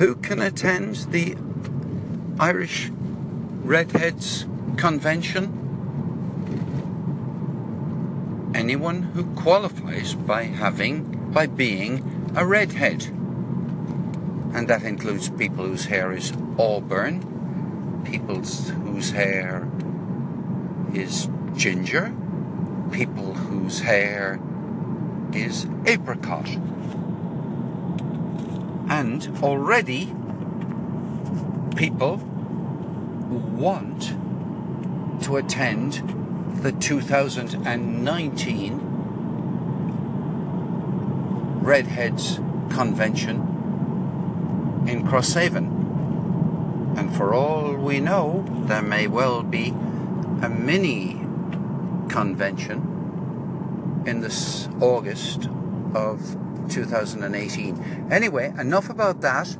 who can attend the Irish Redheads Convention? Anyone who qualifies by having, by being a redhead. And that includes people whose hair is auburn, people whose hair is ginger, people whose hair is apricot. And already people want to attend the 2019 Redheads Convention in Crosshaven. And for all we know, there may well be a mini convention in this August of 2018. Anyway, enough about that.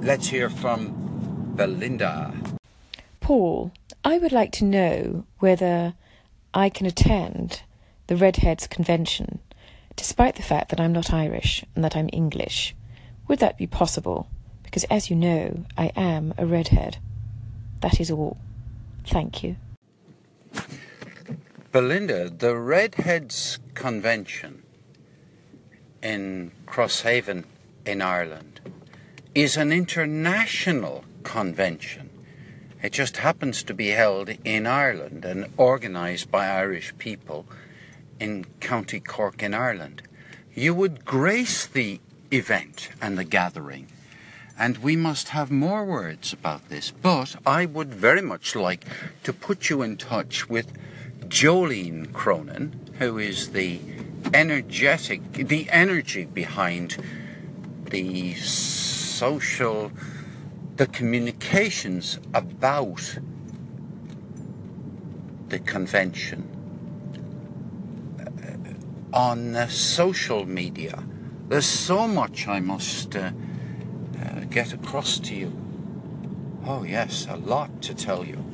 Let's hear from Belinda. Paul, I would like to know whether I can attend the Redheads Convention despite the fact that I'm not Irish and that I'm English. Would that be possible? Because as you know, I am a redhead. That is all. Thank you. Belinda, the Redheads Convention in Crosshaven in Ireland is an international convention. It just happens to be held in Ireland and organised by Irish people in County Cork in Ireland. You would grace the event and the gathering. And we must have more words about this. But I would very much like to put you in touch with Joleen Cronin, who is the energetic, the energy behind the social, the communications about the convention uh, on uh, social media. There's so much I must uh, uh, get across to you. Oh, yes, a lot to tell you.